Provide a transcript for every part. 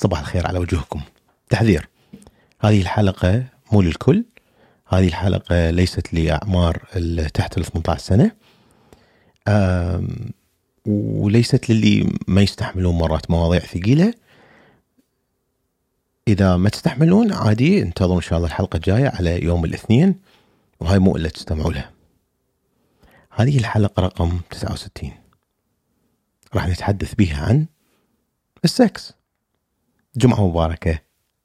صباح الخير على وجوهكم. تحذير. هذه الحلقة مو للكل. هذه الحلقة ليست لأعمار تحت ال 18 سنة. وليست للي ما يستحملون مرات مواضيع ثقيلة. إذا ما تستحملون عادي انتظروا إن شاء الله الحلقة الجاية على يوم الاثنين. وهاي مو إلا تستمعوا لها. هذه الحلقة رقم 69 راح نتحدث بها عن السكس. جمعة مباركة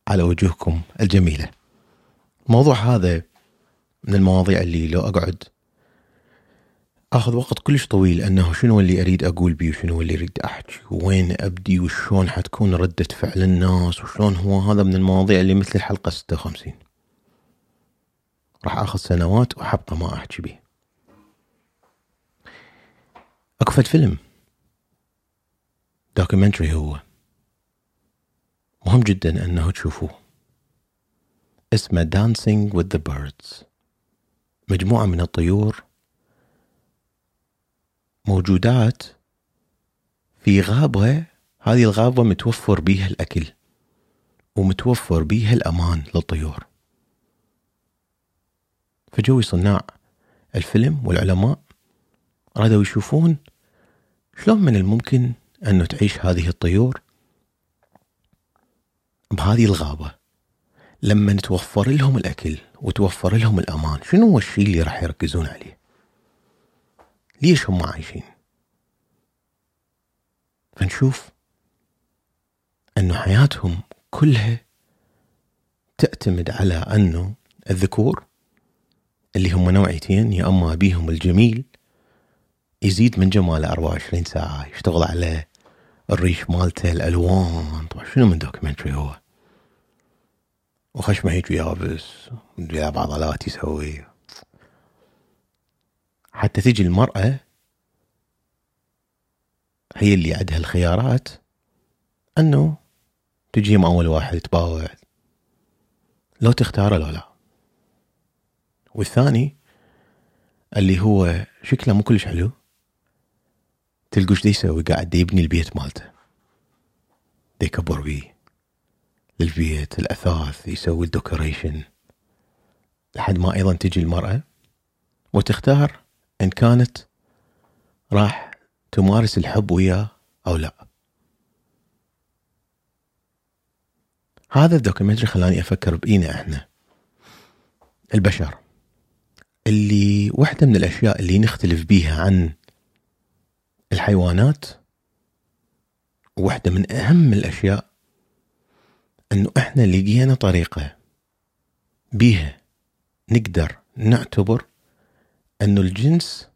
على وجوهكم الجميلة. الموضوع هذا من المواضيع اللي لو أقعد آخذ وقت كلش طويل أنه شنو اللي أريد أقول بيه وشنو اللي أريد أحكي وين أبدي وشلون حتكون ردة فعل الناس وشلون هو هذا من المواضيع اللي مثل الحلقة 56 راح آخذ سنوات وحبقى ما أحكي بيه. أكو فد فيلم. دوكيومنتري هو. مهم جدا أنه تشوفوه. اسمه Dancing with the Birds. مجموعة من الطيور موجودات في غابة هذه الغابة متوفر بيها الأكل ومتوفر بيها الأمان للطيور. فجوي صناع الفيلم والعلماء رادوا يشوفون شلون من الممكن أنه تعيش هذه الطيور بهذه الغابة لما نتوفر لهم الأكل وتوفر لهم الأمان شنو هو الشيء اللي راح يركزون عليه؟ ليش هم عايشين؟ فنشوف أنه حياتهم كلها تعتمد على أنه الذكور اللي هم نوعيتين يا أما أبيهم الجميل يزيد من جماله 24 ساعة يشتغل على الريش مالته الألوان. طبعا شنو من دوكيومنتري هو؟ وخشمه هيك يابس يلعب عضلات يسوي. حتى تجي المرأة هي اللي عندها الخيارات أنه تجي مع أول واحد تباوع. لو تختاره لو لا. والثاني اللي هو شكله مو كلش حلو. تلقوا إيش يسوي قاعد يبني البيت مالته. يكبر بيه للبيت الأثاث يسوي الديكوريشن لحد ما أيضا تجي المرأة وتختار إن كانت راح تمارس الحب وياه أو لا. هذا الدوكيومنتري خلاني أفكر بينا إحنا. البشر. اللي واحدة من الأشياء اللي نختلف بيها عن الحيوانات واحدة من أهم الأشياء انه إحنا لقينا طريقة بيها نقدر نعتبر انه الجنس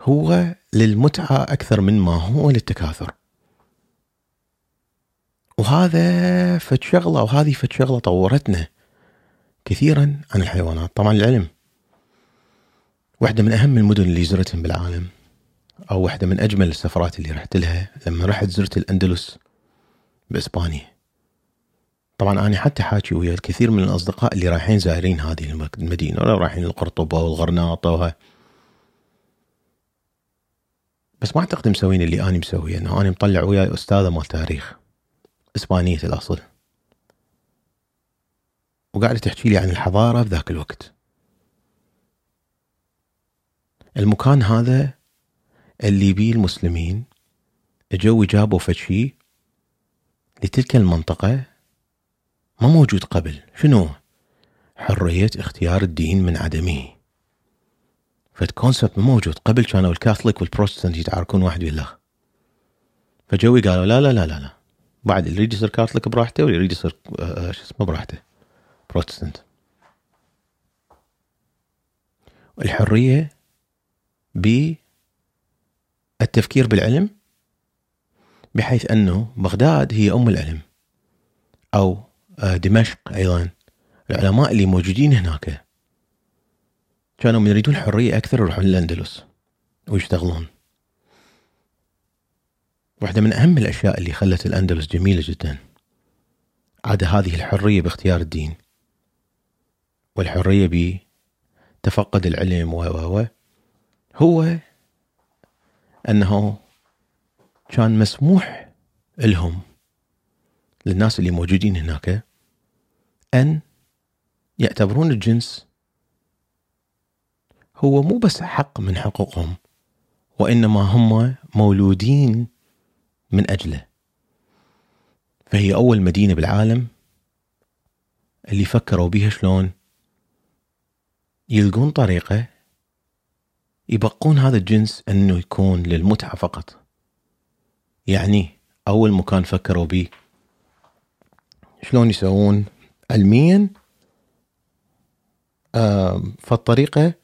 هو للمتعة أكثر من ما هو للتكاثر. وهذا فد شغلة وهذه فد شغلة طورتنا كثيرا عن الحيوانات. طبعا العلم واحدة من أهم المدن اللي زرتهم بالعالم. أو واحدة من أجمل السفرات اللي رحت لها لما رحت زرت الأندلس بإسبانيا. طبعا أنا حتى حاكي ويا الكثير من الأصدقاء اللي رايحين زائرين هذه المدينة ولا رايحين القرطبة والغرناطة بس ما أعتقد مسوين اللي أنا مسويه أنه أنا مطلع وياي أستاذة مال تاريخ إسبانية الأصل وقاعدة تحكي لي عن الحضارة بذاك الوقت. المكان هذا اللي بيه المسلمين اجوا جابوا فشي لتلك المنطقة ما موجود قبل. شنو؟ حرية اختيار الدين من عدمه. فد كونسبت ما موجود قبل كانوا الكاثوليك والبروتستانت يتعاركون واحد بالله. فجوي قالوا لا لا لا لا لا. بعد اللي يريد يصير كاثوليك براحته واللي يريد يصير آه، شو اسمه براحته. بروتستانت الحرية بالتفكير بالعلم بحيث أنه بغداد هي أم العلم أو آه، دمشق أيضا العلماء اللي موجودين هناك. كانوا من يريدون الحرية أكثر يروحون للأندلس ويشتغلون. واحدة من أهم الأشياء اللي خلت الأندلس جميلة جدا عاد هذه الحرية باختيار الدين والحرية بتفقد العلم و هو أنه كان مسموح لهم للناس اللي موجودين هناك أن يعتبرون الجنس هو مو بس حق من حقوقهم وإنما هم مولودين من أجله. فهي أول مدينة بالعالم اللي فكروا بيها شلون يلقون طريقة يبقون هذا الجنس أنه يكون للمتعة فقط. يعني أول مكان فكروا به شلون يسوون؟ علميا فالطريقة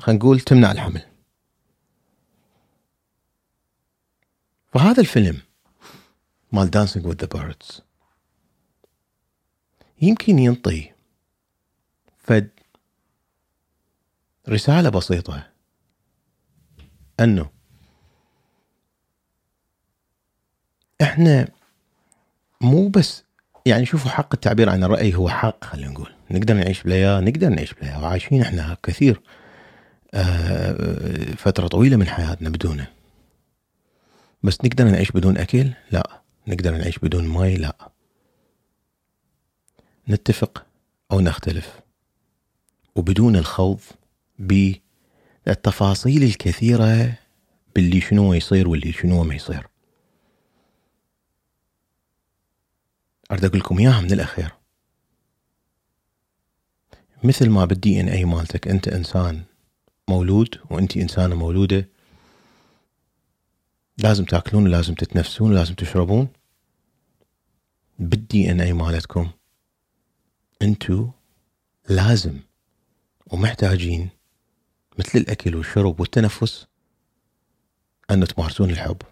خلينا نقول تمنع الحمل. فهذا الفيلم مال Dancing with the Birds يمكن ينطي فد رسالة بسيطة أنه إحنا مو بس يعني شوفوا حق التعبير عن الرأي هو حق خلينا نقول. نقدر نعيش بلاياه نقدر نعيش بلاياه وعايشين إحنا كثير آه، فترة طويلة من حياتنا بدونه بس نقدر نعيش بدون أكل؟ لا. نقدر نعيش بدون ماي لا. نتفق أو نختلف. وبدون الخوض بالتفاصيل الكثيرة باللي شنو يصير واللي شنو ما يصير. أريد أقول لكم إياها من الأخير. مثل ما بال DNA مالتك أنت إنسان مولود وأنت إنسانة مولودة لازم تأكلون ولازم تتنفسون ولازم تشربون. بالدي ان اي مالتكم أنتو لازم ومحتاجين مثل الأكل والشرب والتنفس أن تمارسون الحب.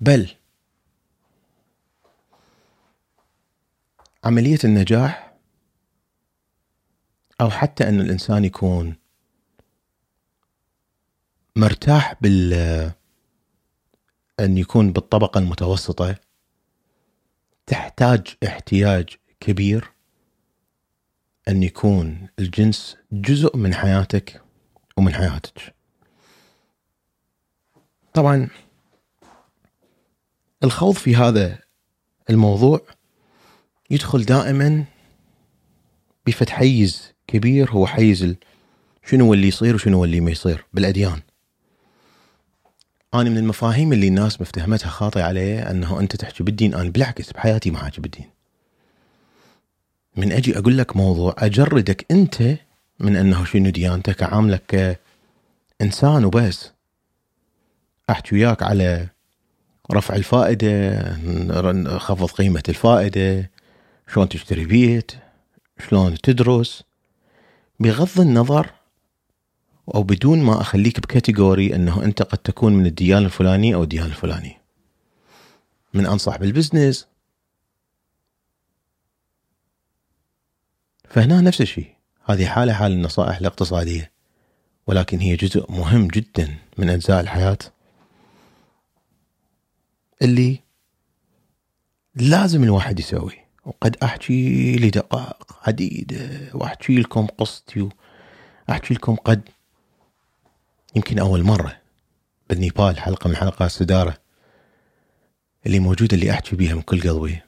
بل عملية النجاح أو حتى أن الإنسان يكون مرتاح بال أن يكون بالطبقة المتوسطة تحتاج احتياج كبير أن يكون الجنس جزء من حياتك ومن حياتك. طبعا الخوض في هذا الموضوع يدخل دائما بفت حيز كبير هو حيز شنو اللي يصير وشنو اللي ما يصير بالأديان. أنا من المفاهيم اللي الناس مفتهمتها خاطئة عليه أنه أنت تحكي بالدين أنا بالعكس بحياتي ما حاكي بالدين من أجي أقول لك موضوع. أجردك أنت من أنه شنو ديانتك؟ أعاملك كإنسان وبس. أحكي وياك على رفع الفائدة خفض قيمة الفائدة شلون تشتري بيت شلون تدرس. بغض النظر أو بدون ما أخليك بكاتيجوري أنه أنت قد تكون من الديانه الفلانية أو الديانه الفلانية. من أنصح بالبزنس فهنا نفس الشيء. هذه حالة حال النصائح الاقتصادية. ولكن هي جزء مهم جدا من أجزاء الحياة. اللي لازم الواحد يسوي وقد أحكي لدقائق عديدة وأحكي لكم قصتي وأحكي لكم قد يمكن أول مرة بالنيبال حلقة من حلقات السدارة اللي موجودة اللي أحكي بيها من كل قلبي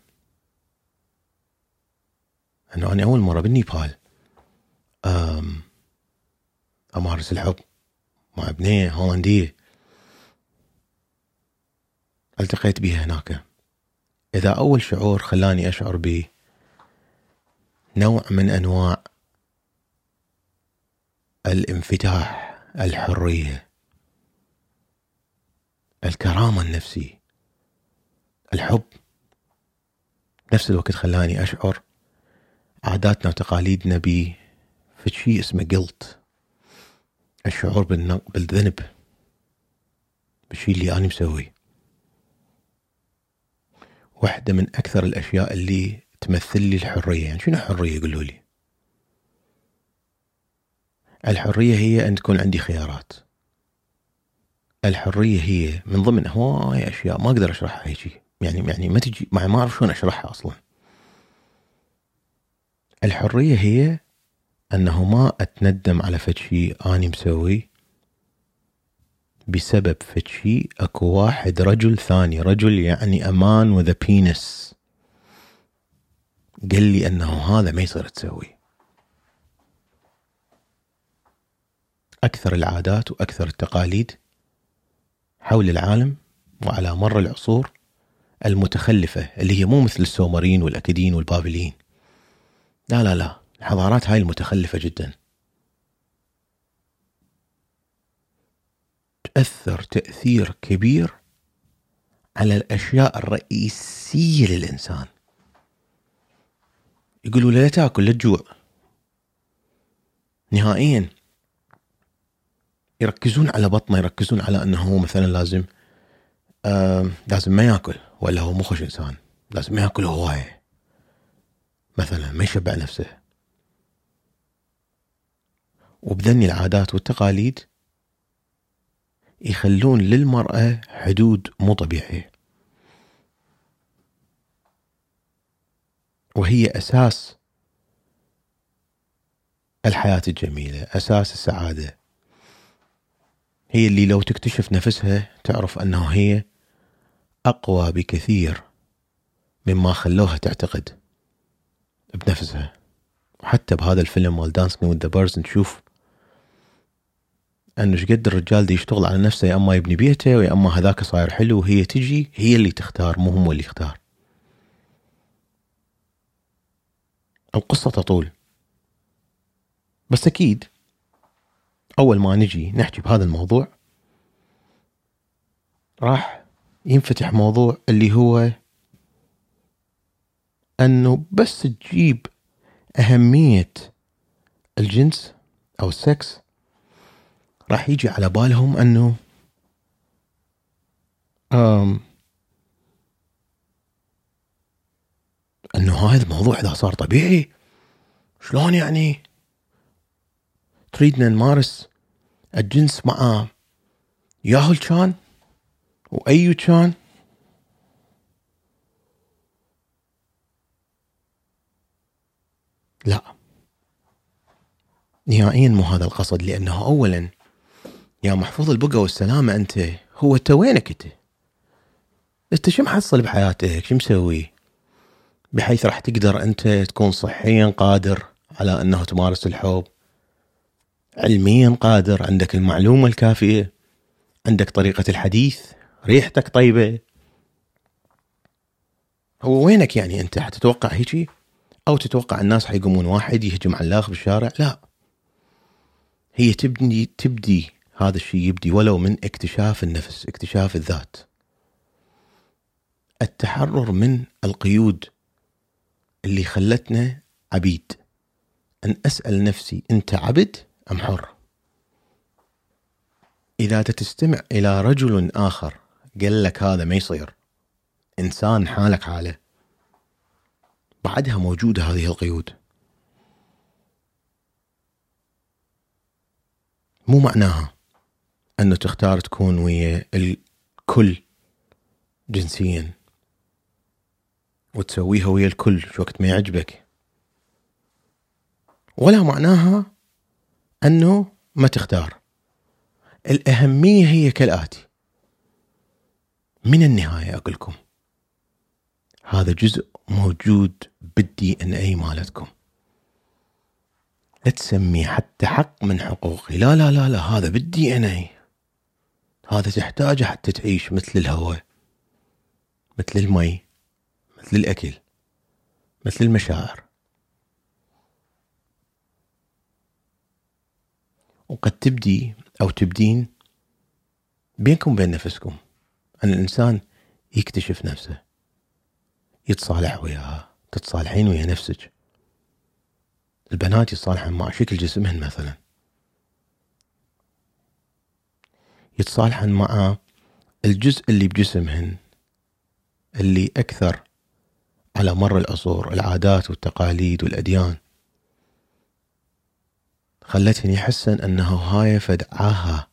أنه أنا أول مرة بالنيبال. أم أمارس الحب مع بنية هولندية التقيت بها هناك. إذا أول شعور خلاني أشعر ب نوع من أنواع الانفتاح الحرية الكرامة النفسي. الحب نفس الوقت خلاني أشعر عاداتنا وتقاليدنا ب شيء اسمه قلت الشعور بالذنب. بالشيء اللي أنا مسويه. واحدة من أكثر الأشياء اللي تمثل لي الحرية. يعني شنو حرية؟ قولوا لي. الحرية هي أن تكون عندي خيارات. الحرية هي من ضمن هواي أشياء ما أقدر أشرحها هيك. يعني يعني ما تجي ما أعرف شلون أشرحها أصلا. الحرية هي أنه ما أتندم على فد شيء أني مسوي بسبب فشي أكو واحد رجل ثاني. رجل يعني أمان وذا بينس قال لي أنه هذا ما يصير تسوي. أكثر العادات وأكثر التقاليد حول العالم وعلى مر العصور المتخلفة اللي هي مو مثل السومريين والأكديين والبابليين لا لا لا. الحضارات هاي المتخلفة جدا. تأثر تأثير كبير على الأشياء الرئيسية للإنسان. يقولوا لا تأكل لا تجوع. نهائيا يركزون على بطنه يركزون على أنه هو مثلا لازم آه لازم ما يأكل ولا هو مو خوش إنسان لازم ما يأكل هواية. مثلا ما يشبع نفسه. وبذني العادات والتقاليد يخلون للمرأة حدود مو طبيعية. وهي أساس الحياة الجميلة أساس السعادة. هي اللي لو تكتشف نفسها تعرف أنه هي أقوى بكثير مما خلوها تعتقد. بنفسها. وحتى بهذا الفيلم مال Dancing with the Birds نشوف انه قد الرجال دي يشتغل على نفسه يا أما يبني بيته يا أما هذاك صاير حلو وهي تجي هي اللي تختار مو هو اللي يختار. القصة تطول. بس أكيد أول ما نجي نحكي بهذا الموضوع راح ينفتح موضوع اللي هو أنه بس تجيب أهمية الجنس أو السكس راح يجي على بالهم أنه أم أنه هذا الموضوع إذا صار طبيعي شلون يعني؟ تريدنا نمارس الجنس مع ياهو كان واي كان؟ لا نهائيا مو هذا القصد لأنه اولا يا محفوظ البقى والسلامة أنت هو أنت وينك أنت؟ أنت شو محصل بحياتك؟ شو مسوي؟ بحيث راح تقدر أنت تكون صحيا قادر على أنه تمارس الحب علميا قادر عندك المعلومة الكافية عندك طريقة الحديث ريحتك طيبة هو وينك يعني أنت حتتوقع هيجي أو تتوقع الناس حيقومون واحد يهجم على الآخر بالشارع؟ لا. هي تبني تبدي هذا الشيء يبدي ولو من اكتشاف النفس اكتشاف الذات. التحرر من القيود اللي خلتنا عبيد. أن أسأل نفسي أنت عبد أم حر؟ إذا تستمع إلى رجل آخر قال لك هذا ما يصير. إنسان حالك حاله بعدها موجودة هذه القيود. مو معناها أنه تختار تكون ويا الكل جنسيا وتسويها ويا الكل شو وقت ما يعجبك. ولا معناها أنه ما تختار. الأهمية هي كالآتي. من النهاية أقول لكم هذا جزء موجود بالدي ان اي مالتكم. لا تسميه حتى حق من حقوقي. لا لا لا لا هذا بالدي ان اي هذا تحتاجه حتى تعيش مثل الهواء مثل المي مثل الأكل مثل المشاعر. وقد تبدي أو تبدين بينكم وبين نفسكم. أن الإنسان يكتشف نفسه يتصالح وياها. تتصالحين ويا نفسك. البنات يتصالحن مع شكل جسمهن مثلا. يتصالحن مع الجزء اللي بجسمهن اللي أكثر على مر العصور العادات والتقاليد والأديان. خلتهن يحسن أنه هاي فدعاها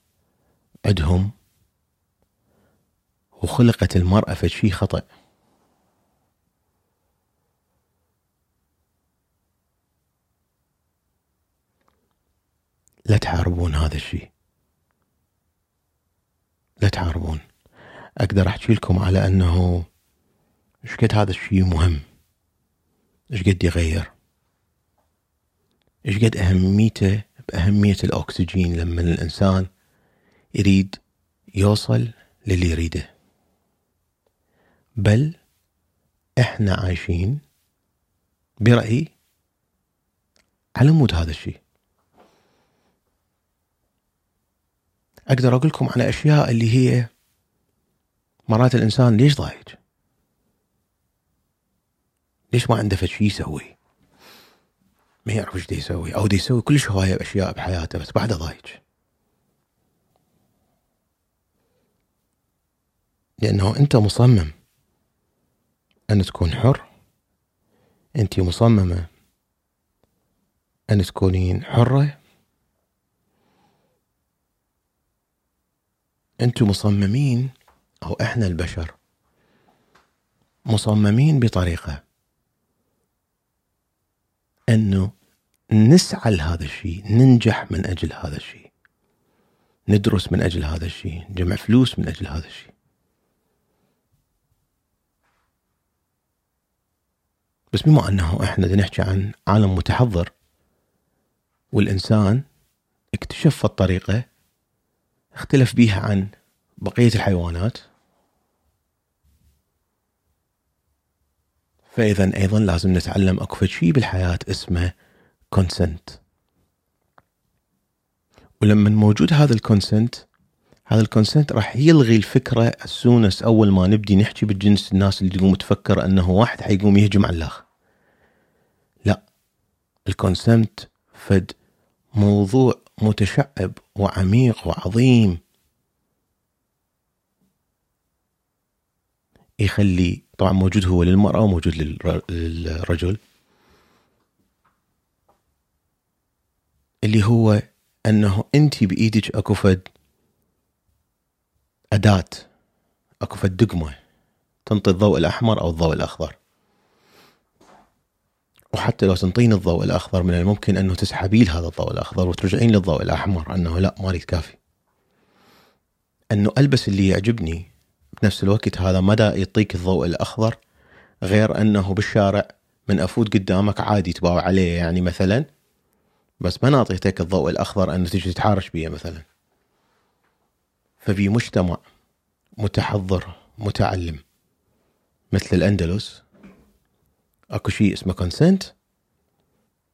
عندهم وخلقت المرأة فد شي خطأ. لا تحاربون هذا الشيء. لا تحاربون أقدر أحكي لكم على أنه إيش قد هذا الشيء مهم؟ إيش قد يغير؟ إيش قد أهميته بأهمية الأكسجين لما الإنسان يريد يوصل للي يريده؟ بل إحنا عايشين برايي على مود هذا الشيء. أقدر أقول لكم على أشياء اللي هي مرات الإنسان ليش ضايج؟ ليش ما عنده شيء يسوي؟ ما يعرف إيش يسوي أو دي يسوي كلش هواية بأشياء بحياته بس بعده ضايج. لأنه أنت مصمم أن تكون حر أنت مصممة أن تكونين حرة أنتم مصممين أو إحنا البشر مصممين بطريقة أنه نسعى لهذا الشيء ننجح من أجل هذا الشيء ندرس من أجل هذا الشيء نجمع فلوس من أجل هذا الشيء. بس بما أنه إحنا نحكي عن عالم متحضر والإنسان اكتشف الطريقة اختلف بيها عن بقية الحيوانات. فإذا أيضا لازم نتعلم أكو شيء بالحياة اسمه consent ولما موجود هذا ال consent هذا ال consent راح يلغي الفكرة السونس أول ما نبدي نحكي بالجنس الناس اللي تقوم تفكر أنه واحد حيقوم يهجم على الاخر لا ال consent فد موضوع متشعب وعميق وعظيم. يخلي طبعا موجود هو للمرأة وموجود للرجل. اللي هو أنه أنت بإيدك أكو فد أداة أكو فد دقمة تنطي الضوء الأحمر أو الضوء الأخضر. وحتى لو تنطين الضوء الأخضر من الممكن أنه تسحبين هذا الضوء الأخضر وترجعين للضوء الأحمر أنه لا ما أريد كافي. أنه ألبس اللي يعجبني بنفس الوقت هذا ما دا يعطيك الضوء الأخضر غير أنه بالشارع من أفوت قدامك عادي تباوع عليه يعني مثلا بس ما انطيتك الضوء الأخضر أنه تجي تتحارش بيه مثلا. ففي مجتمع متحضر متعلم مثل الأندلس اكو شيء اسمه consent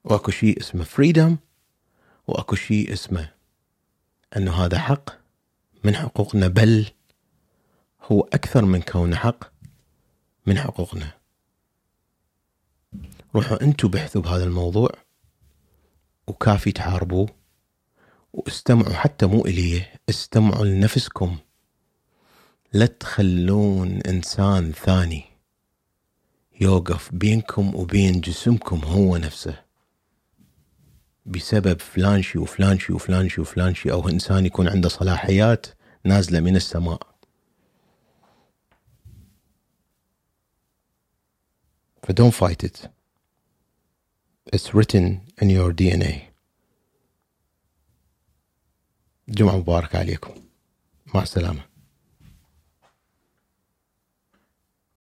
وأكو شيء اسمه freedom وأكو شيء اسمه إنه هذا حق من حقوقنا بل هو أكثر من كونه حق من حقوقنا. روحوا أنتم بحثوا بهذا الموضوع وكافي تحاربوه واستمعوا حتى مو إليه استمعوا لنفسكم. لا تخلون إنسان ثاني. يوقف بينكم وبين جسمكم هو نفسه. بسبب فلان شي وفلان شي وفلان شي وفلان شي أو إنسان يكون عنده صلاحيات نازلة من السماء. ف don't fight it. It's written in your DNA جمعة مباركة عليكم. مع السلامة.